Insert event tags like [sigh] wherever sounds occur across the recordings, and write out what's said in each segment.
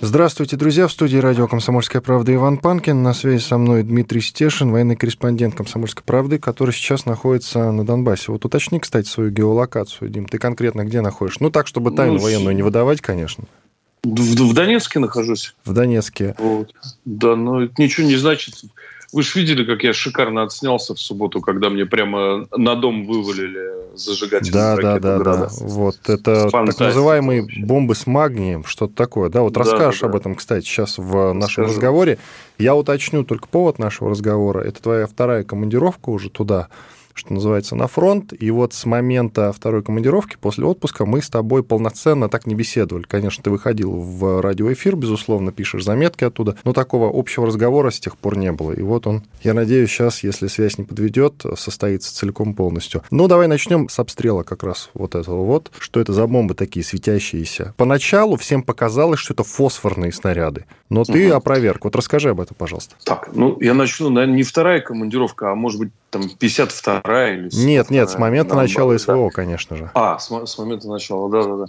Здравствуйте, друзья. В студии радио «Комсомольская правда» Иван Панкин. На связи со мной Дмитрий Стешин, военный корреспондент «Комсомольской правды», который сейчас находится на Донбассе. Вот уточни, кстати, свою геолокацию, Дим. Ты конкретно где находишь? Ну, так, чтобы тайну ну, военную не выдавать, конечно. В, в Донецке нахожусь. В Донецке. Вот. Да, но это ничего не значит. Вы же видели, как я шикарно отснялся в субботу, когда мне прямо на дом вывалили зажигательные да, да, да, да. Вот это Фантастика. так называемые бомбы с магнием, что-то такое. Да, вот да, расскажешь да, об этом, кстати, сейчас в нашем Скажу. разговоре. Я уточню только повод нашего разговора. Это твоя вторая командировка уже туда что называется, на фронт. И вот с момента второй командировки, после отпуска, мы с тобой полноценно так не беседовали. Конечно, ты выходил в радиоэфир, безусловно, пишешь заметки оттуда, но такого общего разговора с тех пор не было. И вот он, я надеюсь, сейчас, если связь не подведет, состоится целиком полностью. Ну, давай начнем с обстрела как раз вот этого вот. Что это за бомбы такие светящиеся? Поначалу всем показалось, что это фосфорные снаряды. Но ты угу. опроверг. Вот расскажи об этом, пожалуйста. Так, ну, я начну, наверное, не вторая командировка, а может быть там 52-я или Нет, нет, с момента Нам начала СВО, да. конечно же. А, с, с момента начала, да-да-да.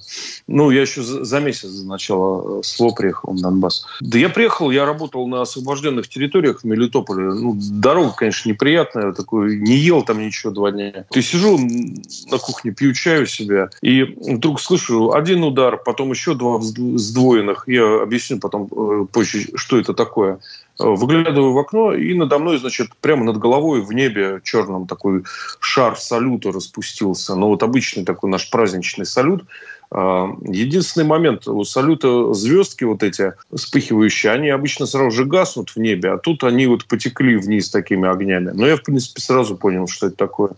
Ну, я еще за, за месяц до начала СВО приехал на Донбасс. Да я приехал, я работал на освобожденных территориях в Мелитополе. Ну, дорога, конечно, неприятная, такой, не ел там ничего два дня. Ты сижу на кухне, пью чаю себя, и вдруг слышу один удар, потом еще два сдвоенных. Я объясню потом э, позже, что это такое. Выглядываю в окно, и надо мной, значит, прямо над головой в небе черном такой шар салюта распустился. Но вот обычный такой наш праздничный салют – а, единственный момент, у салюта звездки вот эти вспыхивающие, они обычно сразу же гаснут в небе, а тут они вот потекли вниз такими огнями. Но я, в принципе, сразу понял, что это такое.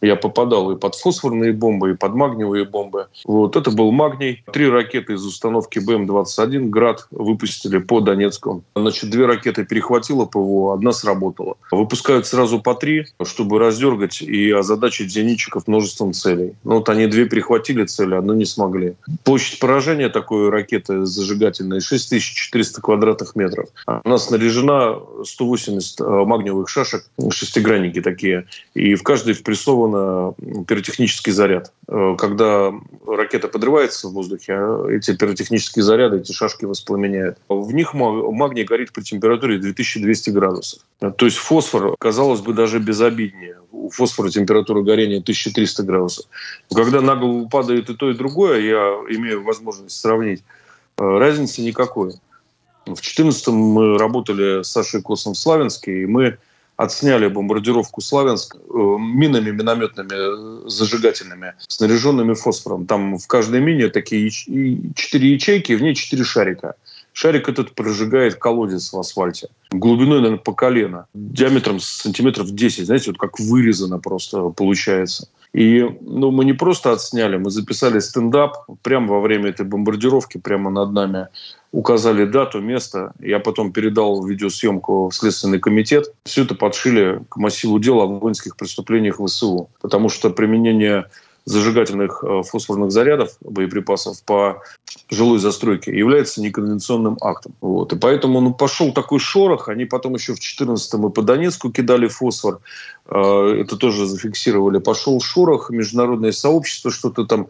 Я попадал и под фосфорные бомбы, и под магниевые бомбы. Вот это был магний. Три ракеты из установки БМ-21 «Град» выпустили по Донецку. Значит, две ракеты перехватило ПВО, одна сработала. Выпускают сразу по три, чтобы раздергать и озадачить зенитчиков множеством целей. Ну, вот они две перехватили цели, одну не смогли. Площадь поражения такой ракеты зажигательной 6400 квадратных метров. Она снаряжена 180 э, магниевых шашек, шестигранники такие, и в каждой впрессован пиротехнический заряд. Э, когда ракета подрывается в воздухе, а эти пиротехнические заряды, эти шашки воспламеняют. В них магний горит при температуре 2200 градусов. То есть фосфор, казалось бы, даже безобиднее. У фосфора температура горения 1300 градусов. Когда на голову падает и то, и другое, я имею возможность сравнить, э, разницы никакой. В 2014 мы работали с Сашей Косом в Славянске, и мы отсняли бомбардировку Славянск э, минами минометными зажигательными, снаряженными фосфором. Там в каждой мине такие четыре ячейки, в ней четыре шарика. Шарик этот прожигает колодец в асфальте. Глубиной, наверное, по колено. Диаметром сантиметров 10. Знаете, вот как вырезано просто получается. И ну, мы не просто отсняли, мы записали стендап прямо во время этой бомбардировки, прямо над нами. Указали дату, место. Я потом передал видеосъемку в Следственный комитет. Все это подшили к массиву дела о воинских преступлениях ВСУ. Потому что применение зажигательных э, фосфорных зарядов, боеприпасов по жилой застройке является неконвенционным актом. Вот. И поэтому ну, пошел такой шорох. Они потом еще в 14-м и по Донецку кидали фосфор. Э, это тоже зафиксировали. Пошел шорох. Международное сообщество что-то там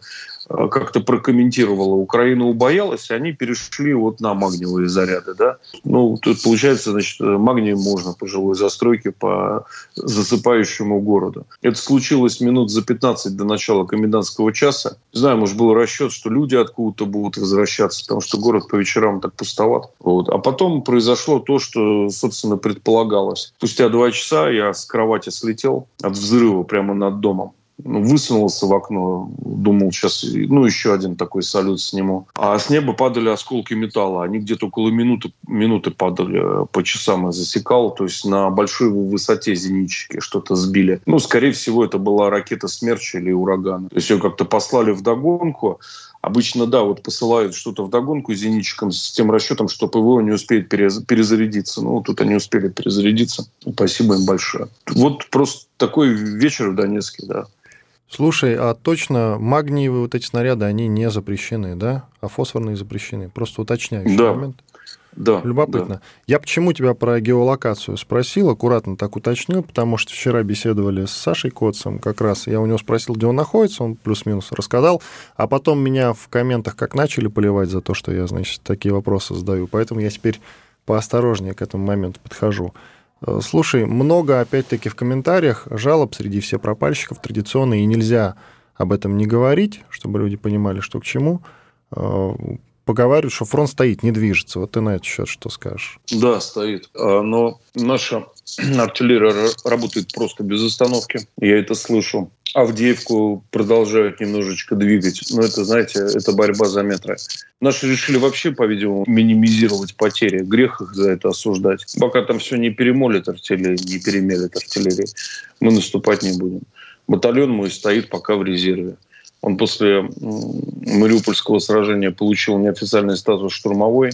как-то прокомментировала, Украина убоялась, и они перешли вот на магниевые заряды. Да? Ну, тут получается, значит, магнием можно по жилой застройке, по засыпающему городу. Это случилось минут за 15 до начала комендантского часа. Не знаю, может, был расчет, что люди откуда-то будут возвращаться, потому что город по вечерам так пустоват. Вот. А потом произошло то, что, собственно, предполагалось. Спустя два часа я с кровати слетел от взрыва прямо над домом высунулся в окно, думал, сейчас, ну, еще один такой салют сниму. А с неба падали осколки металла. Они где-то около минуты, минуты падали по часам я засекал. То есть на большой высоте зенитчики что-то сбили. Ну, скорее всего, это была ракета «Смерч» или «Ураган». То есть ее как-то послали в догонку. Обычно, да, вот посылают что-то в догонку зенитчикам с тем расчетом, что ПВО не успеет перезарядиться. Ну, тут они успели перезарядиться. Спасибо им большое. Вот просто такой вечер в Донецке, да. Слушай, а точно магниевые вот эти снаряды, они не запрещены, да? А фосфорные запрещены? Просто уточняющий да. момент. Да. Любопытно. Да. Я почему тебя про геолокацию спросил, аккуратно так уточнил, потому что вчера беседовали с Сашей Котцем, как раз я у него спросил, где он находится, он плюс-минус рассказал, а потом меня в комментах как начали поливать за то, что я, значит, такие вопросы задаю, поэтому я теперь поосторожнее к этому моменту подхожу. Э, слушай, много, опять-таки, в комментариях жалоб среди всех пропальщиков традиционно, и нельзя об этом не говорить, чтобы люди понимали, что к чему. Поговаривают, что фронт стоит, не движется. Вот ты на этот счет что скажешь? Да, стоит. А, но наша [clears throat] артиллерия работает просто без остановки. Я это слышу. Авдеевку продолжают немножечко двигать. Но это, знаете, это борьба за метры. Наши решили вообще, по-видимому, минимизировать потери. Грех их за это осуждать. Пока там все не перемолит артиллерия, не перемелит артиллерия, мы наступать не будем. Батальон мой стоит пока в резерве. Он после Мариупольского сражения получил неофициальный статус штурмовой,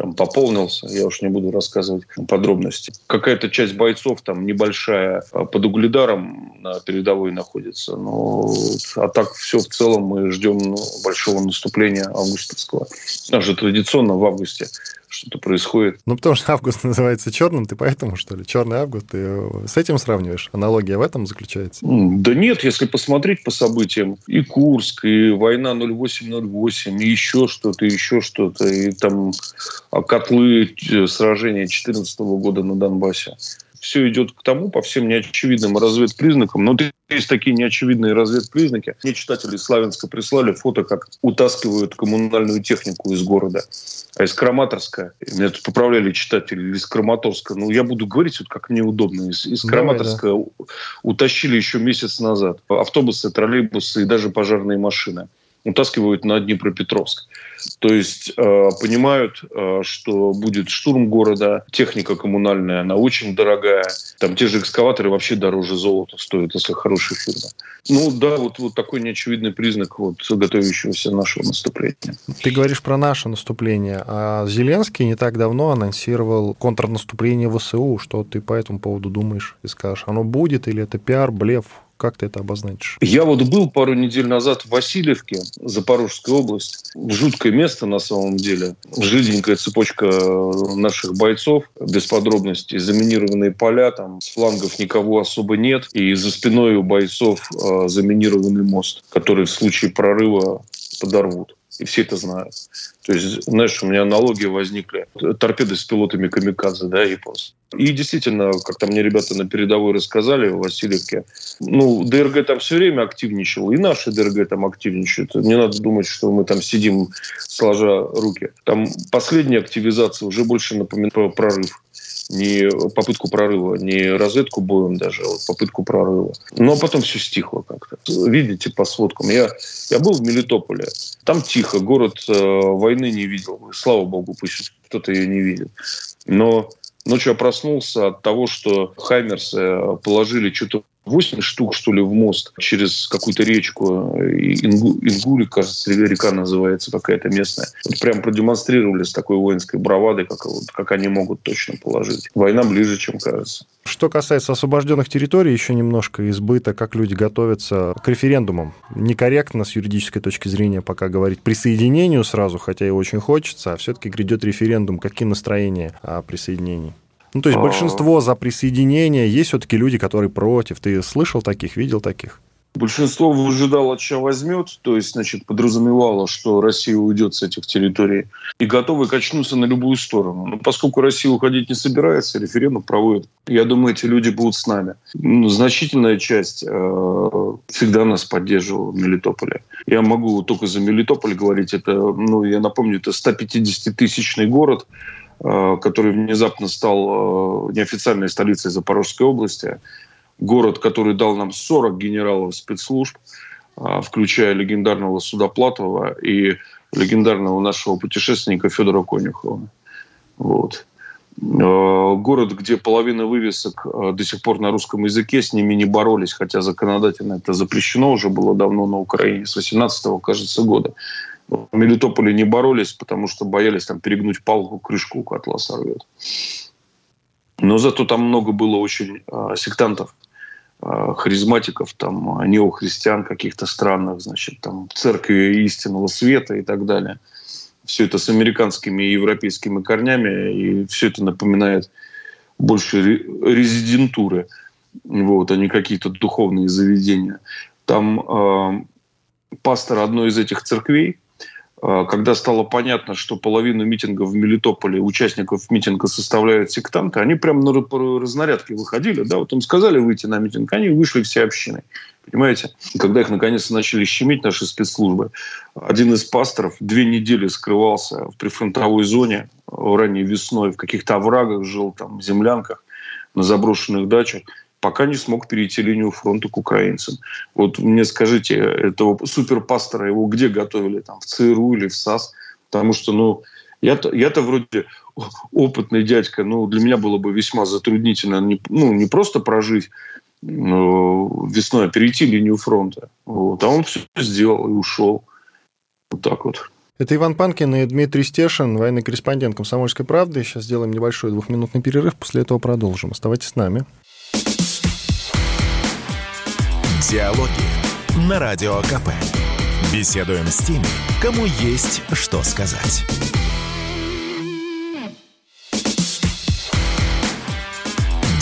там пополнился, я уж не буду рассказывать подробности. Какая-то часть бойцов, там небольшая, а, под угледаром на передовой находится. Но, а так все в целом мы ждем ну, большого наступления августовского. У же традиционно в августе что-то происходит. Ну, потому что август [laughs] называется черным, ты поэтому, что ли? Черный август, ты с этим сравниваешь? Аналогия в этом заключается? Да нет, если посмотреть по событиям, и Курск, и война 0808, и еще что-то, еще что-то, и там котлы э, сражения 2014 года на Донбассе все идет к тому, по всем неочевидным разведпризнакам, но есть такие неочевидные разведпризнаки. Мне читатели Славянска прислали фото, как утаскивают коммунальную технику из города. А из Краматорска, меня тут поправляли читатели, из Краматорска, ну, я буду говорить, вот как мне удобно, из, из Краматорска Давай, да. утащили еще месяц назад автобусы, троллейбусы и даже пожарные машины утаскивают на Днепропетровск. То есть э, понимают, э, что будет штурм города, техника коммунальная, она очень дорогая. Там те же экскаваторы вообще дороже золота стоят, если хорошая фирма. Ну да, вот, вот такой неочевидный признак вот, готовящегося нашего наступления. Ты говоришь про наше наступление, а Зеленский не так давно анонсировал контрнаступление ВСУ. Что ты по этому поводу думаешь и скажешь? Оно будет или это пиар, блеф? Как ты это обозначишь? Я вот был пару недель назад в Васильевке, Запорожская область. Жуткое место на самом деле. Жиденькая цепочка наших бойцов, без подробностей. Заминированные поля, там с флангов никого особо нет. И за спиной у бойцов э, заминированный мост, который в случае прорыва подорвут. И все это знают. То есть, знаешь, у меня аналогии возникли. Торпеды с пилотами камикадзе, да, японцы. И действительно, как то мне ребята на передовой рассказали в Васильевке, ну, ДРГ там все время активничал, и наши ДРГ там активничают. Не надо думать, что мы там сидим, сложа руки. Там последняя активизация уже больше напоминает прорыв не попытку прорыва, не разведку боем даже, а вот попытку прорыва. Но потом все стихло как-то. Видите по сводкам. Я, я был в Мелитополе. Там тихо. Город э, войны не видел. Слава богу, пусть кто-то ее не видит. Но ночью я проснулся от того, что Хаймерсы положили что-то 8 штук, что ли, в мост через какую-то речку. Ингу, Ингули, кажется, река называется какая-то местная. Вот прям продемонстрировали с такой воинской бравадой, как, вот, как они могут точно положить. Война ближе, чем кажется. Что касается освобожденных территорий, еще немножко избыто, как люди готовятся к референдумам. Некорректно с юридической точки зрения пока говорить присоединению сразу, хотя и очень хочется, а все-таки грядет референдум. Какие настроения о присоединении? Ну, то есть большинство за присоединение, есть все-таки люди, которые против. Ты слышал таких, видел таких? Большинство выжидало, что возьмет, то есть, значит, подразумевало, что Россия уйдет с этих территорий и готовы качнуться на любую сторону. Но поскольку Россия уходить не собирается, референдум проводит. Я думаю, эти люди будут с нами. Ну, значительная часть э, всегда нас поддерживала в Мелитополе. Я могу только за Мелитополь говорить. Это, ну, я напомню, это 150-тысячный город, который внезапно стал э, неофициальной столицей Запорожской области. Город, который дал нам 40 генералов спецслужб, э, включая легендарного Судоплатова и легендарного нашего путешественника Федора Конюхова. Вот. Город, где половина вывесок до сих пор на русском языке, с ними не боролись, хотя законодательно это запрещено уже было давно на Украине, с 18 кажется, года в Мелитополе не боролись, потому что боялись там перегнуть палку, крышку котла сорвет. Но зато там много было очень э, сектантов. э, харизматиков, там, неохристиан каких-то странных, значит, там, церкви истинного света и так далее. Все это с американскими и европейскими корнями, и все это напоминает больше резидентуры, вот, а не какие-то духовные заведения. Там э, пастор одной из этих церквей, когда стало понятно, что половину митинга в Мелитополе, участников митинга составляют сектанты, они прямо на разнарядке выходили. Да, вот им сказали выйти на митинг, они вышли все общиной. Понимаете? И когда их наконец начали щемить наши спецслужбы, один из пасторов две недели скрывался в прифронтовой зоне ранней весной, в каких-то оврагах жил, там, в землянках, на заброшенных дачах пока не смог перейти линию фронта к украинцам. Вот мне скажите, этого суперпастора его где готовили? Там, в ЦРУ или в САС? Потому что, ну, я-то, я-то вроде опытный дядька, но для меня было бы весьма затруднительно не, ну, не просто прожить ну, весной, а перейти линию фронта. Вот. А он все сделал и ушел. Вот так вот. Это Иван Панкин и Дмитрий Стешин, военный корреспондент «Комсомольской правды». Сейчас сделаем небольшой двухминутный перерыв, после этого продолжим. Оставайтесь с нами. Диалоги на Радио КП. Беседуем с теми, кому есть что сказать.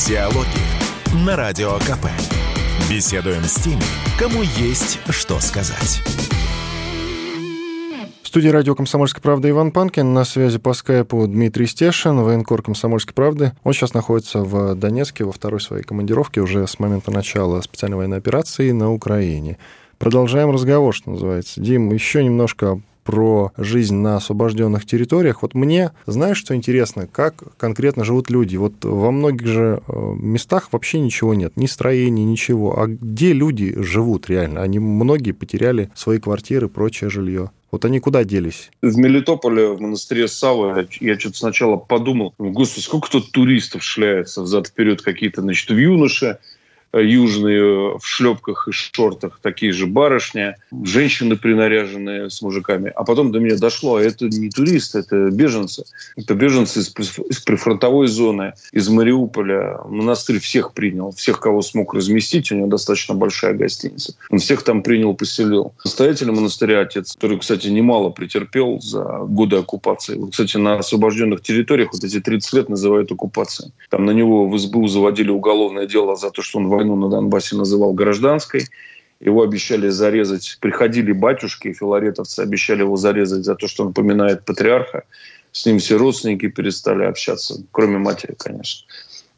Диалоги на Радио КП. Беседуем с теми, кому есть что сказать. В студии радио «Комсомольская правда» Иван Панкин. На связи по скайпу Дмитрий Стешин, военкор «Комсомольской правды». Он сейчас находится в Донецке во второй своей командировке уже с момента начала специальной военной операции на Украине. Продолжаем разговор, что называется. Дим, еще немножко про жизнь на освобожденных территориях. Вот мне, знаешь, что интересно, как конкретно живут люди? Вот во многих же э, местах вообще ничего нет, ни строений, ничего. А где люди живут реально? Они многие потеряли свои квартиры, прочее жилье. Вот они куда делись? В Мелитополе, в монастыре Савы, я что-то сначала подумал, господи, сколько тут туристов шляется взад-вперед какие-то, значит, в юноше, южные в шлепках и шортах, такие же барышни, женщины принаряженные с мужиками. А потом до меня дошло, а это не туристы, это беженцы. Это беженцы из, из прифронтовой зоны, из Мариуполя. Монастырь всех принял, всех, кого смог разместить. У него достаточно большая гостиница. Он всех там принял, поселил. Настоятель монастыря отец, который, кстати, немало претерпел за годы оккупации. Вот, кстати, на освобожденных территориях вот эти 30 лет называют оккупацией. Там на него в СБУ заводили уголовное дело за то, что он войну на Донбассе называл гражданской. Его обещали зарезать. Приходили батюшки, филаретовцы обещали его зарезать за то, что он поминает патриарха. С ним все родственники перестали общаться, кроме матери, конечно.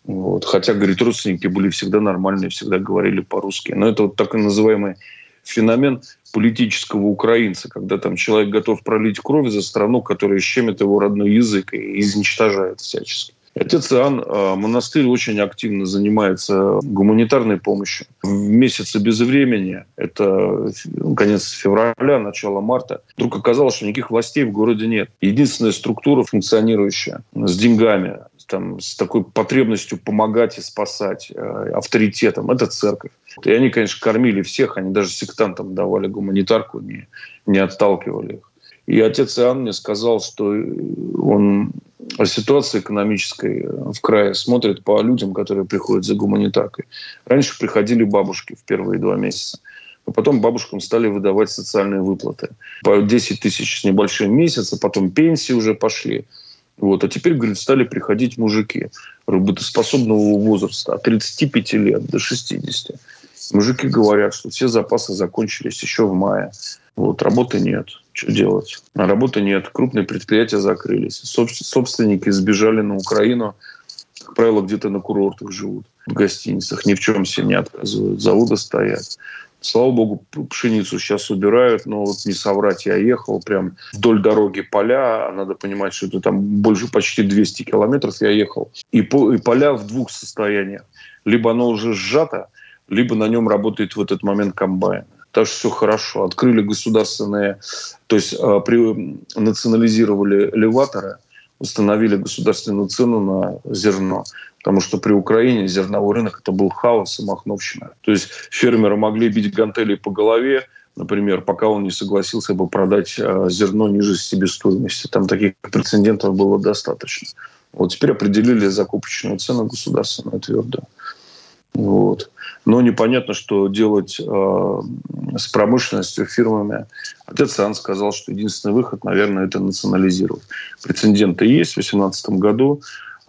Вот. Хотя, говорит, родственники были всегда нормальные, всегда говорили по-русски. Но это вот так называемый феномен политического украинца, когда там человек готов пролить кровь за страну, которая щемит его родной язык и изничтожает всячески. Отец Иоанн, э, монастырь очень активно занимается гуманитарной помощью. В месяце без времени, это конец февраля, начало марта, вдруг оказалось, что никаких властей в городе нет. Единственная структура функционирующая с деньгами, там, с такой потребностью помогать и спасать э, авторитетом, это церковь. И они, конечно, кормили всех, они даже сектантам давали гуманитарку, не, не отталкивали их. И отец Иоанн мне сказал, что он о ситуации экономической в крае смотрит по людям, которые приходят за гуманитаркой. Раньше приходили бабушки в первые два месяца. А потом бабушкам стали выдавать социальные выплаты. По 10 тысяч с небольшим месяца, потом пенсии уже пошли. Вот. А теперь, говорит, стали приходить мужики работоспособного возраста от 35 лет до 60. Мужики говорят, что все запасы закончились еще в мае. Вот, работы нет. Что делать? А работы нет. Крупные предприятия закрылись. Собственники сбежали на Украину. Как правило, где-то на курортах живут, в гостиницах. Ни в чем себе не отказывают. Заводы стоят. Слава богу, пшеницу сейчас убирают, но вот не соврать, я ехал прям вдоль дороги поля, а надо понимать, что это там больше почти 200 километров я ехал, и, по, и поля в двух состояниях. Либо оно уже сжато, либо на нем работает в этот момент комбайн так что все хорошо. Открыли государственные, то есть э, при, национализировали элеваторы, установили государственную цену на зерно. Потому что при Украине зерновой рынок это был хаос и махновщина. То есть фермеры могли бить гантели по голове, например, пока он не согласился бы продать э, зерно ниже себестоимости. Там таких прецедентов было достаточно. Вот теперь определили закупочную цену государственную твердо. Вот. Но непонятно, что делать э, с промышленностью, фирмами. Отец Ан сказал, что единственный выход, наверное, это национализировать. Прецеденты есть. В 2018 году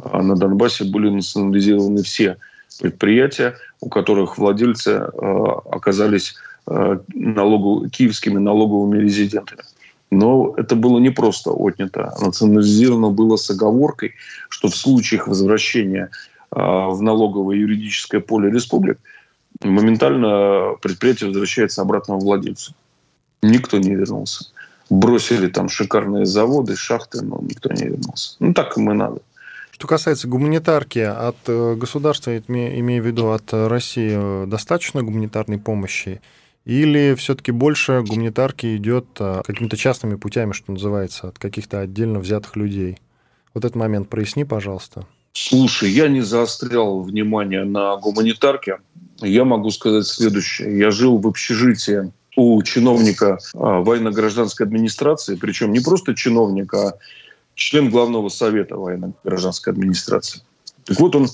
э, на Донбассе были национализированы все предприятия, у которых владельцы э, оказались э, налогов, киевскими налоговыми резидентами. Но это было не просто отнято. Национализировано было с оговоркой, что в случаях возвращения а, в налоговое юридическое поле республик, моментально предприятие возвращается обратно владельцу. Никто не вернулся. Бросили там шикарные заводы, шахты, но никто не вернулся. Ну, так им и надо. Что касается гуманитарки, от э, государства, имея в виду от России, э, достаточно гуманитарной помощи? Или все-таки больше гуманитарки идет э, какими-то частными путями, что называется, от каких-то отдельно взятых людей? Вот этот момент проясни, пожалуйста. Слушай, я не заострял внимание на гуманитарке. Я могу сказать следующее. Я жил в общежитии у чиновника а, военно-гражданской администрации, причем не просто чиновника, а член главного совета военно-гражданской администрации. Так вот, он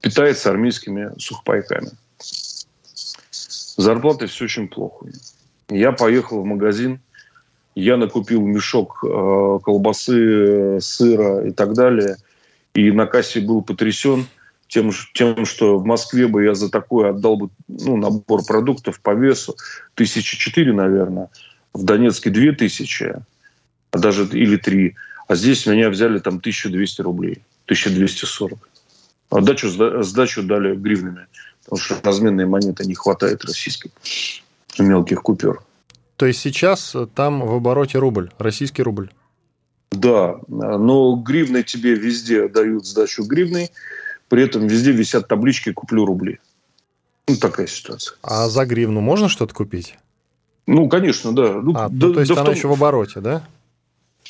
питается армейскими сухпайками. Зарплаты все очень плохо. Я поехал в магазин, я накупил мешок э, колбасы, сыра и так далее – и на кассе был потрясен тем, тем, что в Москве бы я за такое отдал бы ну, набор продуктов по весу тысячи четыре, наверное, в Донецке две тысячи, а даже или три. А здесь меня взяли там 1200 рублей, 1240. А дачу, сдачу дали гривнами, потому что разменной монеты не хватает российской, мелких купюр. То есть сейчас там в обороте рубль, российский рубль? Да, но гривны тебе везде дают сдачу гривной, при этом везде висят таблички «Куплю рубли». Ну, такая ситуация. А за гривну можно что-то купить? Ну, конечно, да. Ну, а, да, ну, то есть да она том... еще в обороте, да?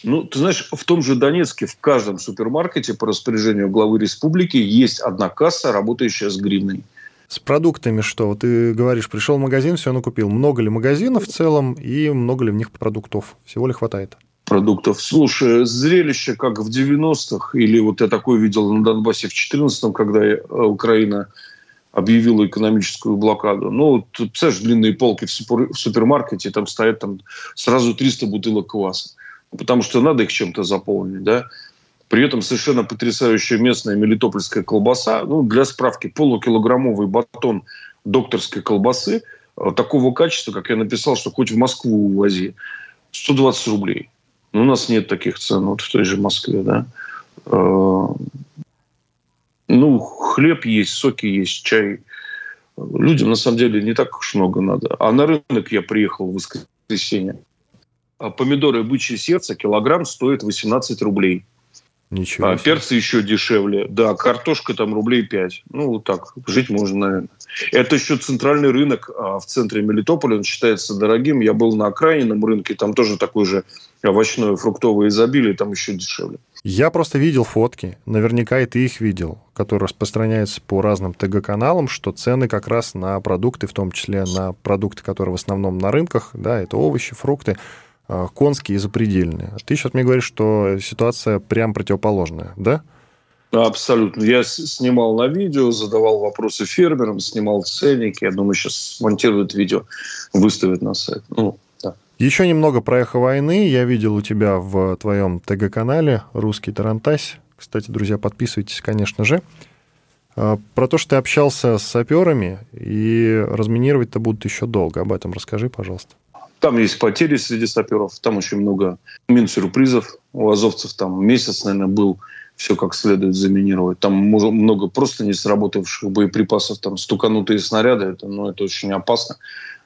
Ну, ты знаешь, в том же Донецке в каждом супермаркете по распоряжению главы республики есть одна касса, работающая с гривной. С продуктами что? Вот ты говоришь, пришел в магазин, все накупил. Много ли магазинов в целом и много ли в них продуктов? Всего ли хватает? Продуктов. Слушай, зрелище, как в 90-х, или вот я такое видел на Донбассе в 14-м, когда э, Украина объявила экономическую блокаду. Ну, вот, представляешь, длинные полки в, в супермаркете, там стоят там сразу 300 бутылок кваса. Потому что надо их чем-то заполнить, да. При этом совершенно потрясающая местная мелитопольская колбаса. Ну, для справки, полукилограммовый батон докторской колбасы э, такого качества, как я написал, что хоть в Москву увози, 120 рублей. Ну, у нас нет таких цен вот в той же Москве, да. Э, ну, хлеб есть, соки есть, чай. Людям, на самом деле, не так уж много надо. А на рынок я приехал в воскресенье. А помидоры бычье сердце килограмм стоит 18 рублей. Ничего. А перцы еще дешевле. Да, картошка там рублей 5. Ну, вот так. Жить можно, наверное. Это еще центральный рынок а в центре Мелитополя. Он считается дорогим. Я был на окраинном рынке. Там тоже такой же овощное, фруктовое изобилие. Там еще дешевле. Я просто видел фотки, наверняка и ты их видел, которые распространяются по разным ТГ-каналам, что цены как раз на продукты, в том числе на продукты, которые в основном на рынках, да, это овощи, фрукты, конские и запредельные. Ты сейчас мне говоришь, что ситуация прям противоположная, да? Абсолютно. Я снимал на видео, задавал вопросы фермерам, снимал ценники. Я думаю, сейчас смонтируют видео, выставят на сайт. Ну, да. Еще немного про эхо войны. Я видел у тебя в твоем ТГ-канале «Русский Тарантась». Кстати, друзья, подписывайтесь, конечно же. А, про то, что ты общался с саперами, и разминировать-то будут еще долго. Об этом расскажи, пожалуйста. Там есть потери среди саперов, там очень много мин-сюрпризов. У азовцев там месяц, наверное, был все как следует заминировать. Там много просто не сработавших боеприпасов, там стуканутые снаряды, это, ну, это очень опасно.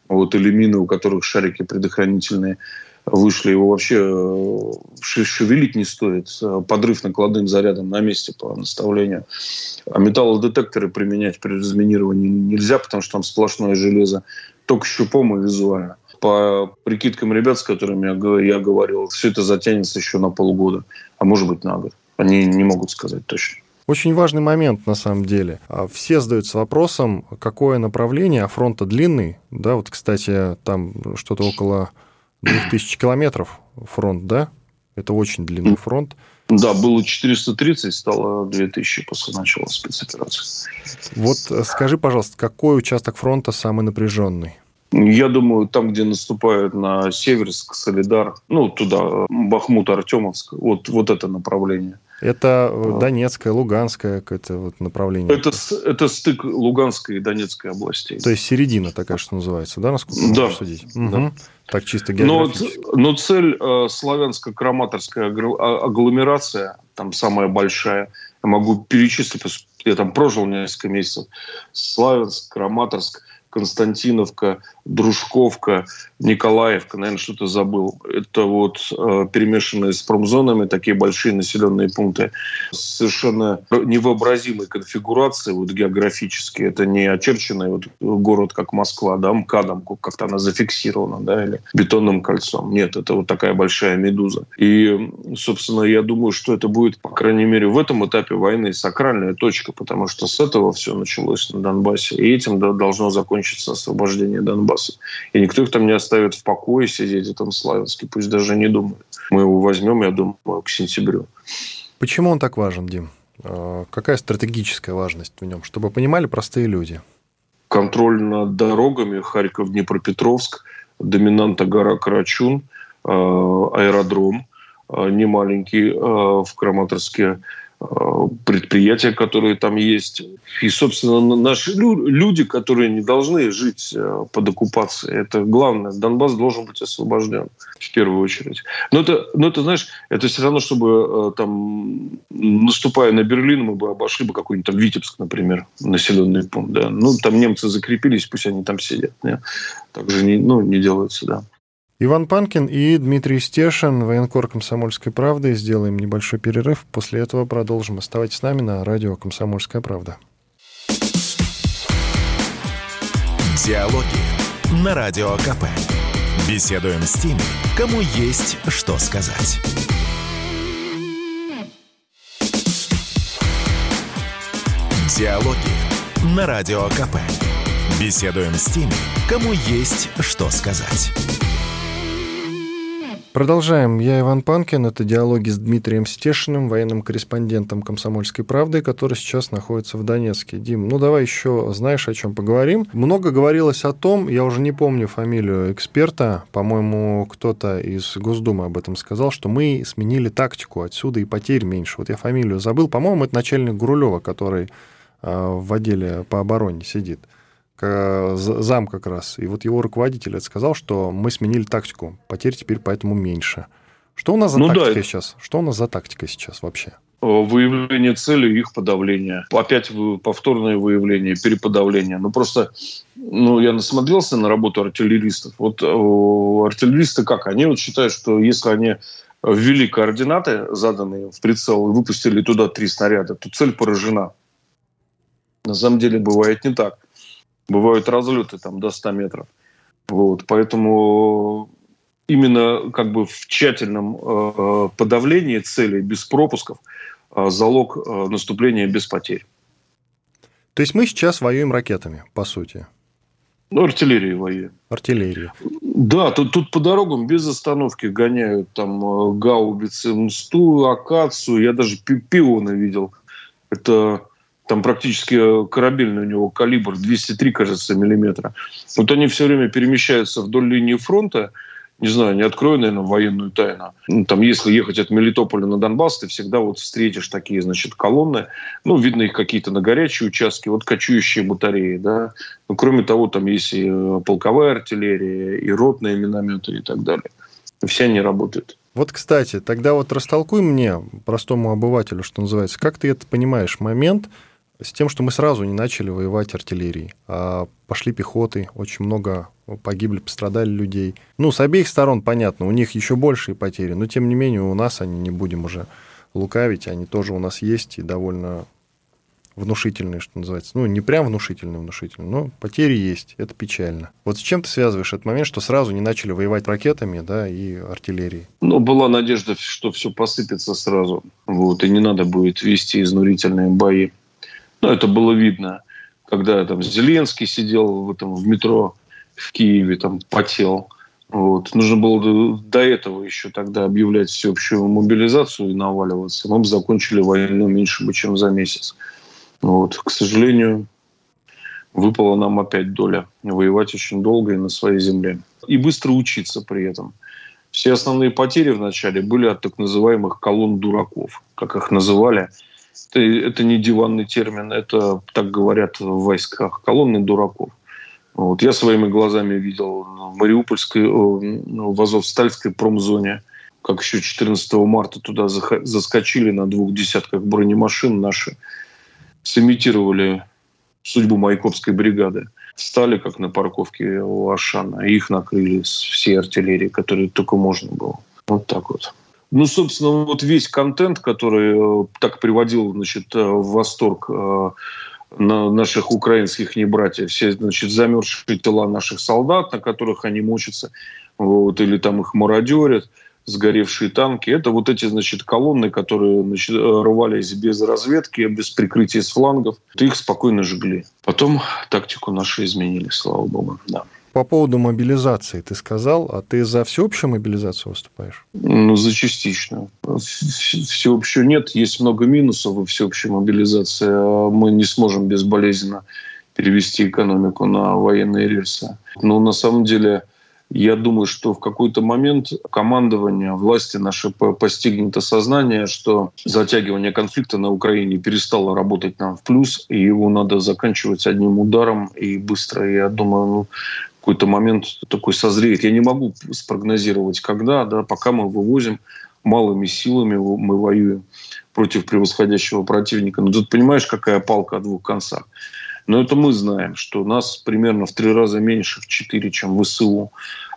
Вот, или мины, у которых шарики предохранительные вышли, его вообще э, шевелить не стоит. Подрыв накладным зарядом на месте по наставлению. А металлодетекторы применять при разминировании нельзя, потому что там сплошное железо. Только щупом и визуально по прикидкам ребят, с которыми я, я говорил, все это затянется еще на полгода, а может быть на год. Они не могут сказать точно. Очень важный момент на самом деле. А все задаются вопросом, какое направление, а фронта длинный. Да, вот, кстати, там что-то около 2000 километров фронт, да? Это очень длинный фронт. Да, было 430, стало 2000 после начала спецоперации. Вот э, скажи, пожалуйста, какой участок фронта самый напряженный? Я думаю, там, где наступают на Северск, Солидар, ну, туда, Бахмут, Артемовск, вот, вот это направление. Это а. Донецкое, Луганское какое-то вот направление? Это, это стык Луганской и Донецкой областей. То есть середина такая, что называется, да, насколько можно да. судить? Да. Так чисто географически. Но, но цель э, славянско-краматорская а, агломерация, там самая большая, я могу перечислить, я там прожил несколько месяцев, Славянск, Краматорск, Константиновка, Дружковка, Николаевка, наверное, что-то забыл. Это вот э, перемешанные с промзонами такие большие населенные пункты совершенно невообразимой конфигурацией вот географически. Это не очерченный вот город, как Москва, да, МКАДом, как-то она зафиксирована, да, или бетонным кольцом. Нет, это вот такая большая медуза. И, собственно, я думаю, что это будет, по крайней мере, в этом этапе войны сакральная точка, потому что с этого все началось на Донбассе. И этим да, должно закончиться освобождение Донбасса. И никто их там не оставит в покое сидеть в этом Славянске, пусть даже не думают. Мы его возьмем, я думаю, к сентябрю. Почему он так важен, Дим? А, какая стратегическая важность в нем, чтобы понимали простые люди? Контроль над дорогами Харьков-Днепропетровск, доминанта гора Карачун, а, аэродром а, немаленький в Краматорске, предприятия, которые там есть. И, собственно, наши люди, которые не должны жить э, под оккупацией. Это главное. Донбасс должен быть освобожден в первую очередь. Но это, но это знаешь, это все равно, чтобы э, там, наступая на Берлин, мы бы обошли бы какой-нибудь там Витебск, например, населенный пункт. Да? Ну, там немцы закрепились, пусть они там сидят. Не? Так же не, ну, не делается, да. Иван Панкин и Дмитрий Стешин, военкор «Комсомольской правды». Сделаем небольшой перерыв. После этого продолжим. Оставайтесь с нами на радио «Комсомольская правда». Диалоги на Радио КП. Беседуем с теми, кому есть что сказать. Диалоги на Радио КП. Беседуем с теми, кому есть что сказать. Продолжаем. Я Иван Панкин. Это диалоги с Дмитрием Стешиным, военным корреспондентом «Комсомольской правды», который сейчас находится в Донецке. Дим, ну давай еще знаешь, о чем поговорим. Много говорилось о том, я уже не помню фамилию эксперта, по-моему, кто-то из Госдумы об этом сказал, что мы сменили тактику, отсюда и потерь меньше. Вот я фамилию забыл. По-моему, это начальник Гурулева, который а, в отделе по обороне сидит зам как раз. И вот его руководитель сказал, что мы сменили тактику, потерь теперь поэтому меньше. Что у нас за ну, тактика да. сейчас? Что у нас за тактика сейчас вообще? Э, выявление цели и их подавление. Опять повторное выявление, переподавление. Ну, просто ну, я насмотрелся на работу артиллеристов. Вот э, артиллеристы как? Они вот считают, что если они ввели координаты, заданные в прицел, и выпустили туда три снаряда, то цель поражена. На самом деле бывает не так. Бывают разлеты там до 100 метров. Вот, поэтому именно как бы в тщательном э, подавлении целей без пропусков э, залог э, наступления без потерь. То есть мы сейчас воюем ракетами, по сути? Ну, артиллерии воюем. Артиллерия. Да, тут, тут по дорогам без остановки гоняют там э, гаубицы, мсту, акацию. Я даже пионы видел. Это там практически э, корабельный у него калибр 203, кажется, миллиметра. Вот они все время перемещаются вдоль линии фронта, не знаю, не открою, наверное, военную тайну. Ну, там, если ехать от Мелитополя на Донбасс, ты всегда вот встретишь такие, значит, колонны. Ну, видно их какие-то на горячие участки, вот кочующие батареи, да. Ну, кроме того, там есть и э, полковая артиллерия, и ротные минометы и так далее. Все они работают. Вот, кстати, тогда вот растолкуй мне, простому обывателю, что называется, как ты это понимаешь, момент, с тем, что мы сразу не начали воевать артиллерией, а пошли пехоты, очень много погибли, пострадали людей. Ну, с обеих сторон, понятно, у них еще большие потери, но тем не менее у нас они не будем уже лукавить, они тоже у нас есть и довольно внушительные, что называется. Ну, не прям внушительные, внушительные, но потери есть, это печально. Вот с чем ты связываешь этот момент, что сразу не начали воевать ракетами, да, и артиллерией? Ну, была надежда, что все посыпется сразу, вот, и не надо будет вести изнурительные бои. Ну, это было видно, когда там Зеленский сидел в, этом, в метро в Киеве, там потел. Вот. Нужно было до этого еще тогда объявлять всеобщую мобилизацию и наваливаться. Мы бы закончили войну меньше бы, чем за месяц. Вот. К сожалению, выпала нам опять доля воевать очень долго и на своей земле. И быстро учиться при этом. Все основные потери вначале были от так называемых колонн дураков, как их называли. Это, это не диванный термин, это так говорят в войсках. Колонны дураков. Вот. Я своими глазами видел в Мариупольской, ну, в Азовстальской промзоне, как еще 14 марта туда заскочили на двух десятках бронемашин наши, сымитировали судьбу Майкопской бригады. Стали, как на парковке у Ашана, и их накрыли с всей артиллерии, которую только можно было. Вот так вот. Ну, собственно, вот весь контент, который э, так приводил значит, э, в восторг э, на наших украинских небратьев, все значит, замерзшие тела наших солдат, на которых они мучатся, вот, или там их мародерят – сгоревшие танки. Это вот эти, значит, колонны, которые значит, рвались без разведки, без прикрытия с флангов. Их спокойно жгли. Потом тактику нашу изменили, слава богу. Да. По поводу мобилизации ты сказал, а ты за всеобщую мобилизацию выступаешь? Ну, за частично. Всеобщую нет, есть много минусов во всеобщей мобилизации. А мы не сможем безболезненно перевести экономику на военные рельсы. Но на самом деле я думаю, что в какой-то момент командование власти наше постигнет осознание, что затягивание конфликта на Украине перестало работать нам в плюс, и его надо заканчивать одним ударом и быстро. Я думаю, ну, какой-то момент такой созреет. Я не могу спрогнозировать, когда, да, пока мы вывозим малыми силами, мы воюем против превосходящего противника. Но тут понимаешь, какая палка о двух концах. Но это мы знаем, что нас примерно в три раза меньше, в четыре, чем ВСУ.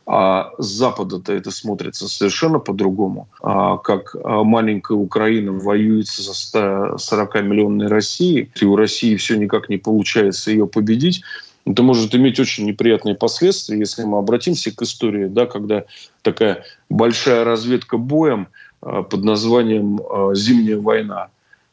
А с Запада-то это смотрится совершенно по-другому. А как маленькая Украина воюется за 140-миллионной России, и у России все никак не получается ее победить, это может иметь очень неприятные последствия, если мы обратимся к истории, да, когда такая большая разведка боем а, под названием а, «Зимняя война»,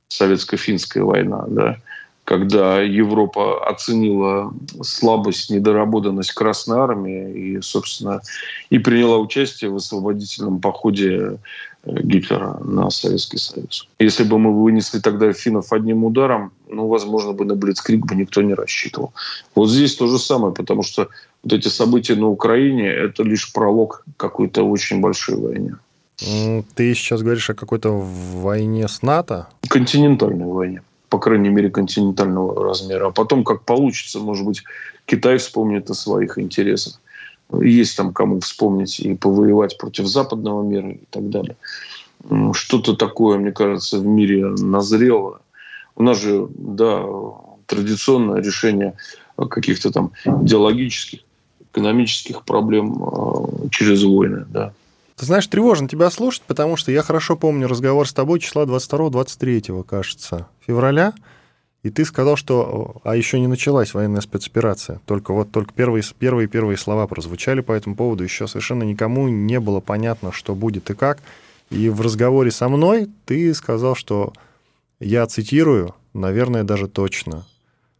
советско-финская война, да, когда Европа оценила слабость, недоработанность Красной Армии и, собственно, и приняла участие в освободительном походе Гитлера на Советский Союз. Если бы мы вынесли тогда финнов одним ударом, ну, возможно, бы на Блицкрик бы никто не рассчитывал. Вот здесь то же самое, потому что вот эти события на Украине – это лишь пролог какой-то очень большой войне. Ты сейчас говоришь о какой-то войне с НАТО? Континентальной войне по крайней мере, континентального размера. А потом, как получится, может быть, Китай вспомнит о своих интересах. Есть там кому вспомнить и повоевать против западного мира и так далее. Что-то такое, мне кажется, в мире назрело. У нас же, да, традиционное решение каких-то там идеологических, экономических проблем а, через войны, да. Ты знаешь, тревожно тебя слушать, потому что я хорошо помню разговор с тобой числа 22-23, кажется, февраля, и ты сказал, что а еще не началась военная спецоперация. Только вот только первые, первые первые слова прозвучали по этому поводу. Еще совершенно никому не было понятно, что будет и как. И в разговоре со мной ты сказал, что я цитирую, наверное, даже точно,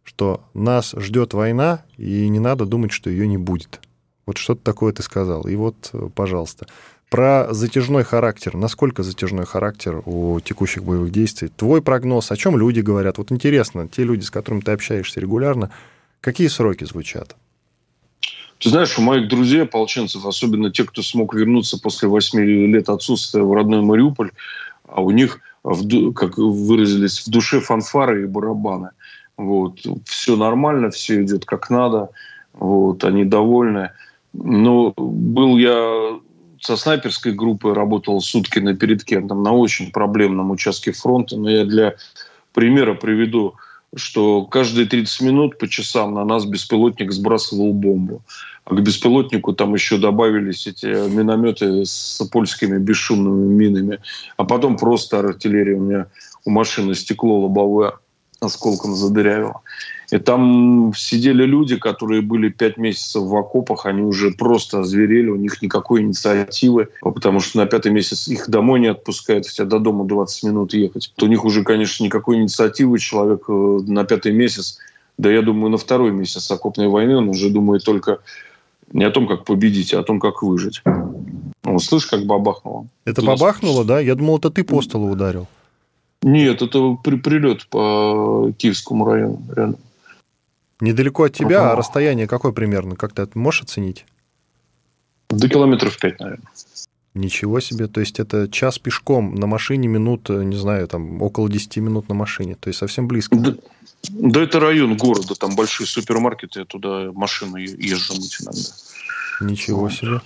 что нас ждет война, и не надо думать, что ее не будет. Вот что-то такое ты сказал. И вот, пожалуйста. Про затяжной характер. Насколько затяжной характер у текущих боевых действий? Твой прогноз, о чем люди говорят? Вот интересно, те люди, с которыми ты общаешься регулярно, какие сроки звучат? Ты знаешь, у моих друзей, ополченцев, особенно те, кто смог вернуться после восьми лет отсутствия в родной Мариуполь, а у них, как выразились, в душе фанфары и барабаны. Вот. Все нормально, все идет как надо. Вот. Они довольны. Но был я со снайперской группой работал сутки на передке, там, на очень проблемном участке фронта. Но я для примера приведу, что каждые 30 минут по часам на нас беспилотник сбрасывал бомбу. А к беспилотнику там еще добавились эти минометы с польскими бесшумными минами. А потом просто артиллерия у меня у машины стекло лобовое осколком задырявило. И там сидели люди, которые были пять месяцев в окопах, они уже просто озверели, у них никакой инициативы, потому что на пятый месяц их домой не отпускают, хотя до дома 20 минут ехать. То у них уже, конечно, никакой инициативы, человек э, на пятый месяц, да я думаю, на второй месяц окопной войны он уже думает только Не о том, как победить, а о том, как выжить. Ну, слышь, как бабахнуло. Это бабахнуло, да? Я думал, это ты по столу ударил. Нет, это при, прилет по Киевскому району. Рядом. Недалеко от тебя, а расстояние какое примерно? Как ты можешь оценить? До километров пять, наверное. Ничего себе. То есть это час пешком на машине, минут, не знаю, там около 10 минут на машине. То есть совсем близко. Да, да это район города, там большие супермаркеты, я туда машину езжу мыть иногда. Ничего вот. себе.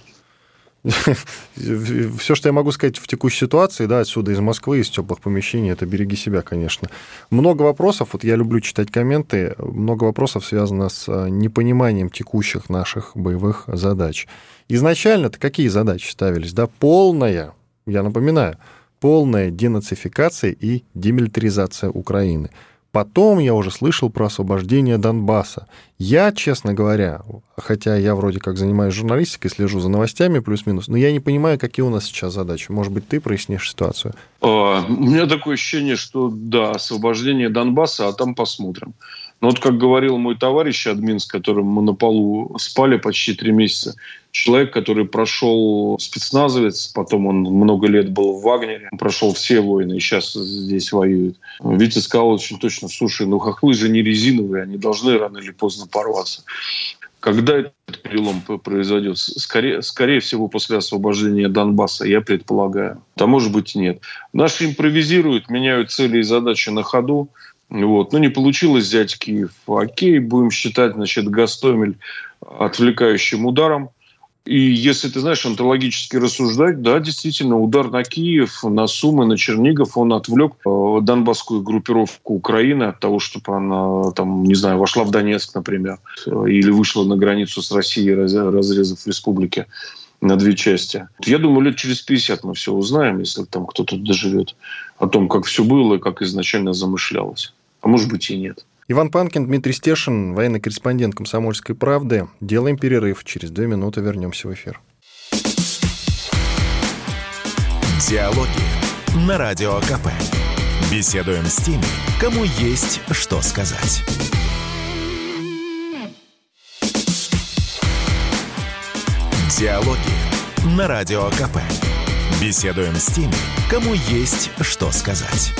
[laughs] Все, что я могу сказать в текущей ситуации, да, отсюда из Москвы, из теплых помещений, это береги себя, конечно. Много вопросов, вот я люблю читать комменты, много вопросов связано с а, непониманием текущих наших боевых задач. Изначально-то какие задачи ставились? Да, полная, я напоминаю, полная денацификация и демилитаризация Украины – Потом я уже слышал про освобождение Донбасса. Я, честно говоря, хотя я вроде как занимаюсь журналистикой, слежу за новостями плюс-минус, но я не понимаю, какие у нас сейчас задачи. Может быть, ты прояснишь ситуацию? А, у меня такое ощущение, что да, освобождение Донбасса, а там посмотрим. Но вот как говорил мой товарищ админ, с которым мы на полу спали почти три месяца, человек, который прошел спецназовец, потом он много лет был в Вагнере, прошел все войны и сейчас здесь воюет. Витя сказал очень точно, слушай, ну хохлы же не резиновые, они должны рано или поздно порваться. Когда этот перелом произойдет? Скорее, скорее всего, после освобождения Донбасса, я предполагаю. А может быть, нет. Наши импровизируют, меняют цели и задачи на ходу. Вот. Ну, не получилось взять Киев. Окей, будем считать, значит, Гастомель отвлекающим ударом. И если ты знаешь, онтологически рассуждать, да, действительно, удар на Киев, на Сумы, на Чернигов, он отвлек э, донбасскую группировку Украины от того, чтобы она, там, не знаю, вошла в Донецк, например, или вышла на границу с Россией, разрезав республики на две части. Я думаю, лет через 50 мы все узнаем, если там кто-то доживет, о том, как все было и как изначально замышлялось а может быть и нет. Иван Панкин, Дмитрий Стешин, военный корреспондент «Комсомольской правды». Делаем перерыв. Через две минуты вернемся в эфир. Диалоги на Радио КП. Беседуем с теми, кому есть что сказать. Диалоги на Радио КП. Беседуем с теми, кому есть что сказать.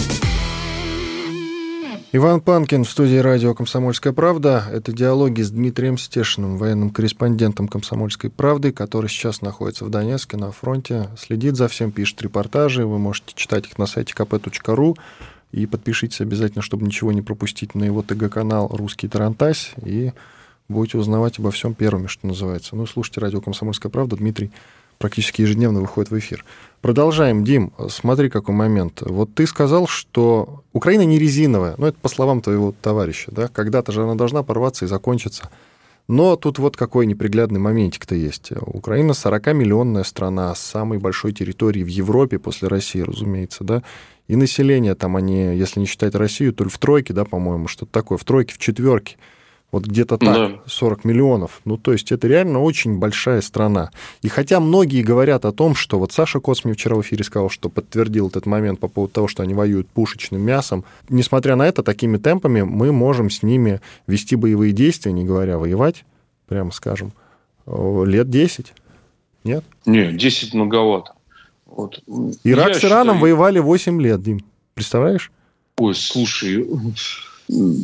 Иван Панкин в студии радио «Комсомольская правда». Это диалоги с Дмитрием Стешиным, военным корреспондентом «Комсомольской правды», который сейчас находится в Донецке на фронте, следит за всем, пишет репортажи. Вы можете читать их на сайте kp.ru. И подпишитесь обязательно, чтобы ничего не пропустить на его ТГ-канал «Русский Тарантась». И будете узнавать обо всем первыми, что называется. Ну, слушайте радио «Комсомольская правда». Дмитрий практически ежедневно выходит в эфир. Продолжаем. Дим, смотри, какой момент. Вот ты сказал, что Украина не резиновая. Ну, это по словам твоего товарища. Да? Когда-то же она должна порваться и закончиться. Но тут вот какой неприглядный моментик-то есть. Украина 40-миллионная страна с самой большой территорией в Европе после России, разумеется, да. И население там они, если не считать Россию, то в тройке, да, по-моему, что-то такое, в тройке, в четверке. Вот где-то так, да. 40 миллионов. Ну, то есть это реально очень большая страна. И хотя многие говорят о том, что вот Саша Коц мне вчера в эфире сказал, что подтвердил этот момент по поводу того, что они воюют пушечным мясом, несмотря на это, такими темпами мы можем с ними вести боевые действия, не говоря воевать, прямо скажем, лет 10. Нет? Нет, 10 многовато. Вот. Ирак Я с Ираном считаю... воевали 8 лет, Дим. Представляешь? Ой, слушай,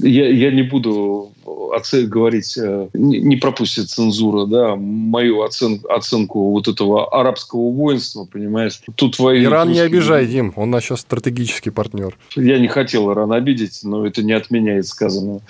я, я не буду оцен, говорить, э, не, не пропустит цензура, да, мою оцен, оценку вот этого арабского воинства, понимаешь. Тут воюют Иран не обижай, Дим, он наш сейчас стратегический партнер. Я не хотел Иран обидеть, но это не отменяет сказанного.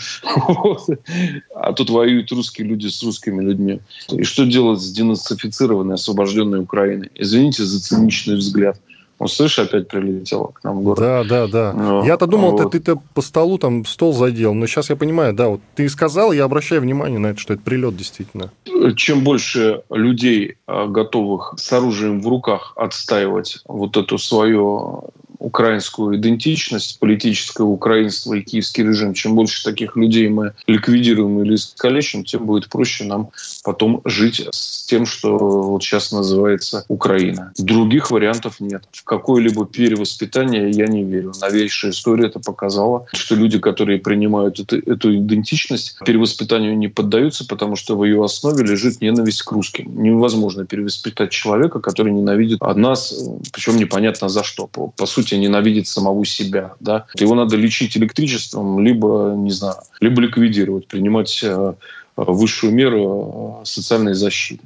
А тут воюют русские люди с русскими людьми. И что делать с денацифицированной, освобожденной Украиной? Извините за циничный взгляд. Он, слышишь, опять прилетело к нам в город. Да, да, да. Ну, Я-то думал, вот. ты, ты по столу там стол задел, но сейчас я понимаю, да, вот ты сказал, я обращаю внимание на это, что это прилет действительно. Чем больше людей, а, готовых с оружием в руках отстаивать вот эту свое украинскую идентичность, политическое украинство и киевский режим. Чем больше таких людей мы ликвидируем или искалечим, тем будет проще нам потом жить с тем, что вот сейчас называется Украина. Других вариантов нет. В какое-либо перевоспитание я не верю. Новейшая история это показала, что люди, которые принимают это, эту идентичность, перевоспитанию не поддаются, потому что в ее основе лежит ненависть к русским. Невозможно перевоспитать человека, который ненавидит нас, причем непонятно за что. По, по сути, ненавидит самого себя. Да? Его надо лечить электричеством, либо, не знаю, либо ликвидировать, принимать э, высшую меру э, социальной защиты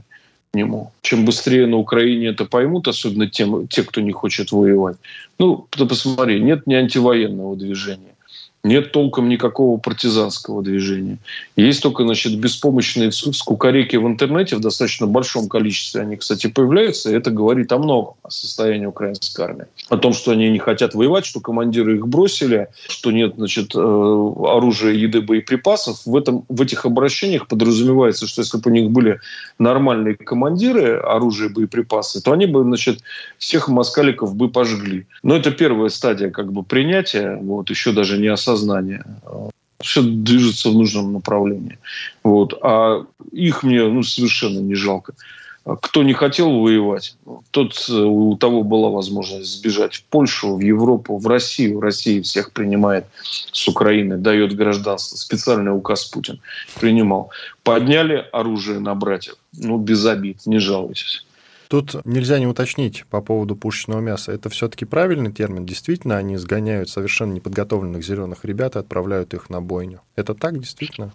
нему. Чем быстрее на Украине это поймут, особенно тем, те, кто не хочет воевать. Ну, посмотри, нет ни антивоенного движения, нет толком никакого партизанского движения. Есть только значит, беспомощные скукореки в интернете в достаточно большом количестве. Они, кстати, появляются, и это говорит о многом, о состоянии украинской армии. О том, что они не хотят воевать, что командиры их бросили, что нет значит, э, оружия, еды, боеприпасов. В, этом, в этих обращениях подразумевается, что если бы у них были нормальные командиры, оружие, боеприпасы, то они бы значит, всех москаликов бы пожгли. Но это первая стадия как бы, принятия, вот, еще даже не осознания сознание. Все движется в нужном направлении. Вот. А их мне ну, совершенно не жалко. Кто не хотел воевать, тот, у того была возможность сбежать в Польшу, в Европу, в Россию. Россия всех принимает с Украины, дает гражданство. Специальный указ Путин принимал. Подняли оружие на братьев. Ну, без обид, не жалуйтесь. Тут нельзя не уточнить по поводу пушечного мяса. Это все-таки правильный термин. Действительно, они сгоняют совершенно неподготовленных зеленых ребят и отправляют их на бойню. Это так действительно?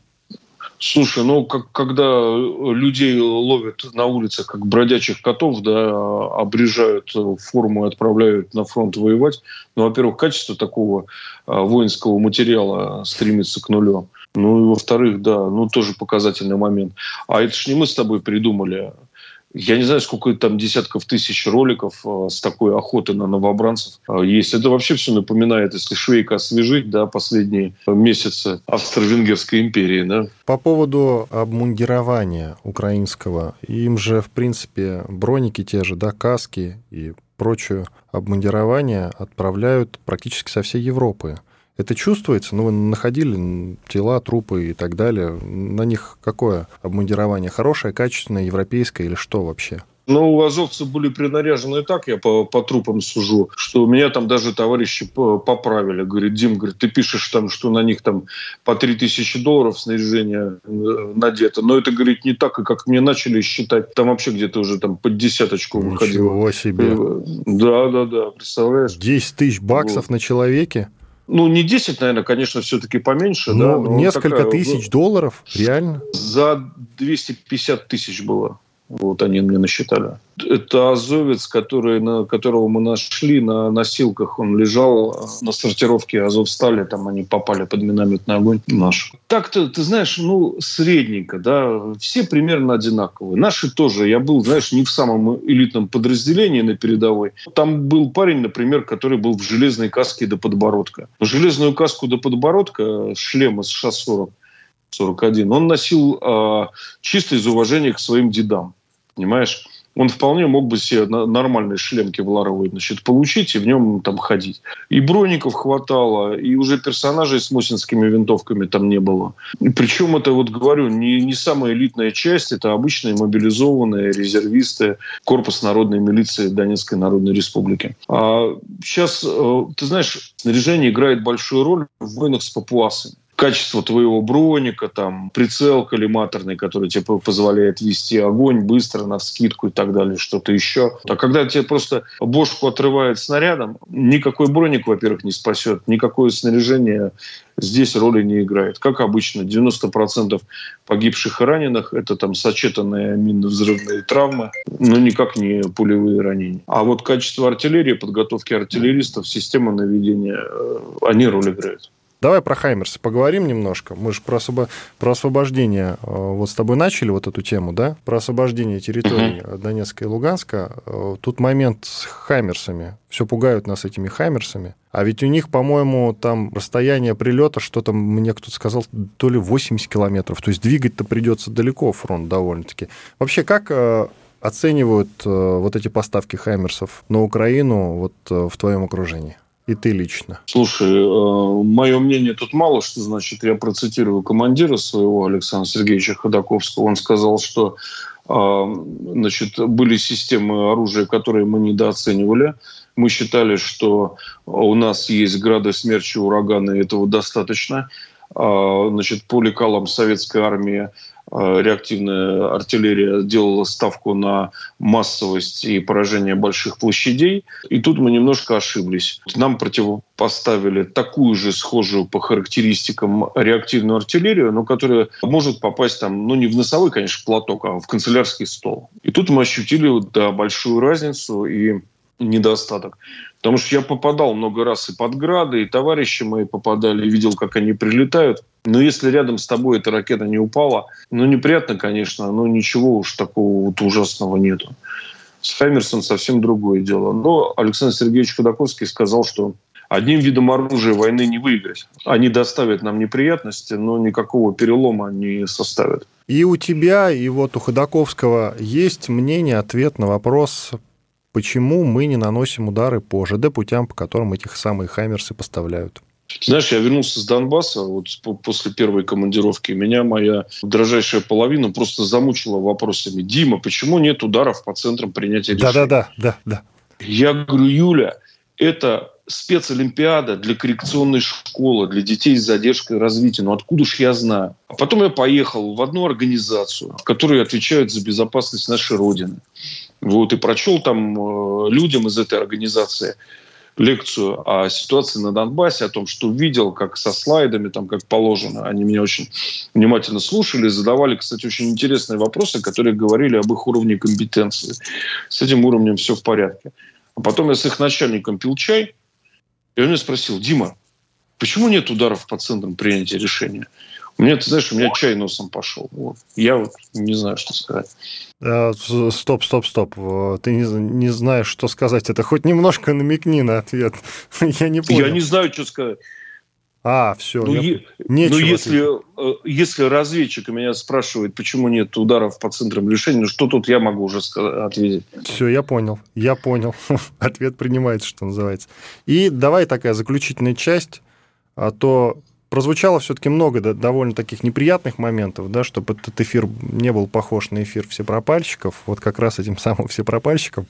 Слушай, ну как, когда людей ловят на улицах как бродячих котов, да, обрежают форму и отправляют на фронт воевать, ну, во-первых, качество такого а, воинского материала стремится к нулю. Ну и во-вторых, да, ну тоже показательный момент. А это ж не мы с тобой придумали. Я не знаю, сколько там десятков тысяч роликов э, с такой охоты на новобранцев э, есть. Это вообще все напоминает, если Швейка освежить, да, последние месяцы Австро-Венгерской империи, да. По поводу обмундирования украинского, им же, в принципе, броники те же, да, каски и прочее обмундирование отправляют практически со всей Европы. Это чувствуется? Ну, вы находили тела, трупы и так далее. На них какое обмундирование? Хорошее, качественное, европейское или что вообще? Ну, у азовцев были принаряжены так, я по, по трупам сужу, что меня там даже товарищи поправили. Говорит, Дим, говорит, ты пишешь там, что на них там по 3000 долларов снаряжение э, надето. Но это, говорит, не так, и как мне начали считать. Там вообще где-то уже там под десяточку выходило. Ничего себе. Э, да, да, да, представляешь? 10 тысяч баксов вот. на человеке? Ну, не 10, наверное, конечно, все-таки поменьше. Ну, да, несколько такая, тысяч ну, долларов, реально? За 250 тысяч было. Вот они мне насчитали. Это азовец, который, на, которого мы нашли на носилках. Он лежал э, на сортировке Азовстали, там они попали под минометный огонь наш. Так-то, ты знаешь, ну, средненько, да, все примерно одинаковые. Наши тоже. Я был, знаешь, не в самом элитном подразделении на передовой. Там был парень, например, который был в железной каске до подбородка. Железную каску до подбородка, шлем из ША-40, 41, он носил э, чисто из уважения к своим дедам понимаешь? Он вполне мог бы себе нормальный шлем кевларовый значит, получить и в нем там ходить. И броников хватало, и уже персонажей с мосинскими винтовками там не было. И причем это, вот говорю, не, не самая элитная часть, это обычные мобилизованные резервисты Корпус народной милиции Донецкой Народной Республики. А сейчас, э, ты знаешь, снаряжение играет большую роль в войнах с папуасами качество твоего броника, там, прицел коллиматорный, который тебе позволяет вести огонь быстро, на скидку и так далее, что-то еще. А когда тебе просто бошку отрывает снарядом, никакой броник, во-первых, не спасет, никакое снаряжение здесь роли не играет. Как обычно, 90% погибших и раненых – это там сочетанные минно-взрывные травмы, но никак не пулевые ранения. А вот качество артиллерии, подготовки артиллеристов, система наведения, э, они роль играют. Давай про Хаймерс поговорим немножко. Мы же про, освоб... про освобождение, э, вот с тобой начали вот эту тему, да? Про освобождение территорий uh-huh. Донецка и Луганска. Э, тут момент с Хаймерсами. Все пугают нас этими Хаймерсами. А ведь у них, по-моему, там расстояние прилета, что там мне кто-то сказал, то ли 80 километров. То есть двигать-то придется далеко фронт довольно-таки. Вообще, как э, оценивают вот эти поставки Хаймерсов на Украину вот в твоем окружении? И ты лично? Слушай, э, мое мнение тут мало что значит. Я процитирую командира своего Александра Сергеевича Ходаковского. Он сказал, что э, значит, были системы оружия, которые мы недооценивали. Мы считали, что у нас есть грады смерчи, ураганы, и этого достаточно. А, значит, по лекалам советской армии реактивная артиллерия делала ставку на массовость и поражение больших площадей. И тут мы немножко ошиблись. Нам противопоставили такую же схожую по характеристикам реактивную артиллерию, но которая может попасть там, ну не в носовой, конечно, платок, а в канцелярский стол. И тут мы ощутили да, большую разницу и недостаток. Потому что я попадал много раз и под грады, и товарищи мои попадали, и видел, как они прилетают. Но если рядом с тобой эта ракета не упала, ну, неприятно, конечно, но ничего уж такого вот ужасного нету. С Хаймерсом совсем другое дело. Но Александр Сергеевич Ходаковский сказал, что одним видом оружия войны не выиграть. Они доставят нам неприятности, но никакого перелома не составят. И у тебя, и вот у Ходаковского есть мнение, ответ на вопрос, почему мы не наносим удары по ЖД путям, по которым этих самые «Хаймерсы» поставляют? Знаешь, я вернулся с Донбасса вот после первой командировки. Меня моя дрожайшая половина просто замучила вопросами. Дима, почему нет ударов по центрам принятия решений? Да-да-да. да, да. Я говорю, Юля, это спецолимпиада для коррекционной школы, для детей с задержкой развития. Ну откуда ж я знаю? А потом я поехал в одну организацию, которая отвечает за безопасность нашей Родины. Вот, и прочел там э, людям из этой организации лекцию о ситуации на Донбассе, о том, что видел, как со слайдами, там, как положено. Они меня очень внимательно слушали, задавали, кстати, очень интересные вопросы, которые говорили об их уровне компетенции. С этим уровнем все в порядке. А потом я с их начальником пил чай, и он меня спросил, Дима, почему нет ударов по центрам принятия решения? Меня, ты знаешь, у меня чай носом пошел. Вот. Я вот не знаю, что сказать. А, стоп, стоп, стоп. Ты не, не знаешь, что сказать. Это хоть немножко намекни на ответ. [laughs] Я не понял. Я не знаю, что сказать. А, все. Ну, я... ну если, э, если разведчик меня спрашивает, почему нет ударов по центрам решения, ну что тут я могу уже ответить? Все, я понял. Я понял. [laughs] Ответ принимается, что называется. И давай такая заключительная часть, а то прозвучало все-таки много да, довольно таких неприятных моментов, да, чтобы этот эфир не был похож на эфир всепропальщиков. Вот как раз этим [laughs] самым всепропальщикам,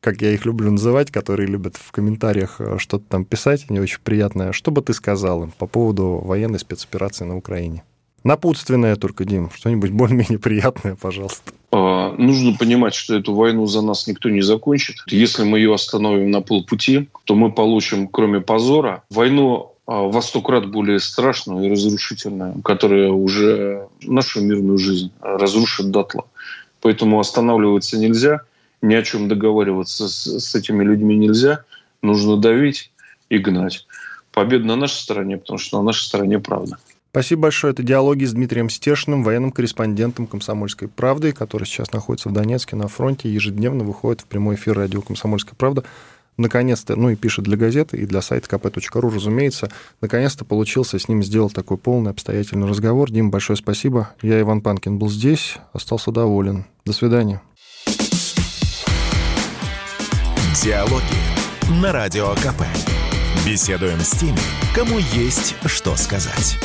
как я их люблю называть, которые любят в комментариях э, что-то там писать, не очень приятное. Что бы ты сказал им по поводу военной спецоперации на Украине? Напутственное только, Дим, что-нибудь более-менее приятное, пожалуйста. А, нужно понимать, что эту войну за нас никто не закончит. Если мы ее остановим на полпути, то мы получим, кроме позора, войну во сто крат более страшную и разрушительную, которая уже нашу мирную жизнь разрушит дотла. Поэтому останавливаться нельзя, ни о чем договариваться с, с этими людьми нельзя. Нужно давить и гнать. Победа на нашей стороне, потому что на нашей стороне правда. Спасибо большое. Это диалоги с Дмитрием Стешиным, военным корреспондентом «Комсомольской правды», который сейчас находится в Донецке на фронте, ежедневно выходит в прямой эфир радио «Комсомольская правда» наконец-то, ну и пишет для газеты, и для сайта kp.ru, разумеется, наконец-то получился с ним сделал такой полный обстоятельный разговор. Дим, большое спасибо. Я, Иван Панкин, был здесь, остался доволен. До свидания. Диалоги на Радио КП. Беседуем с теми, кому есть что сказать.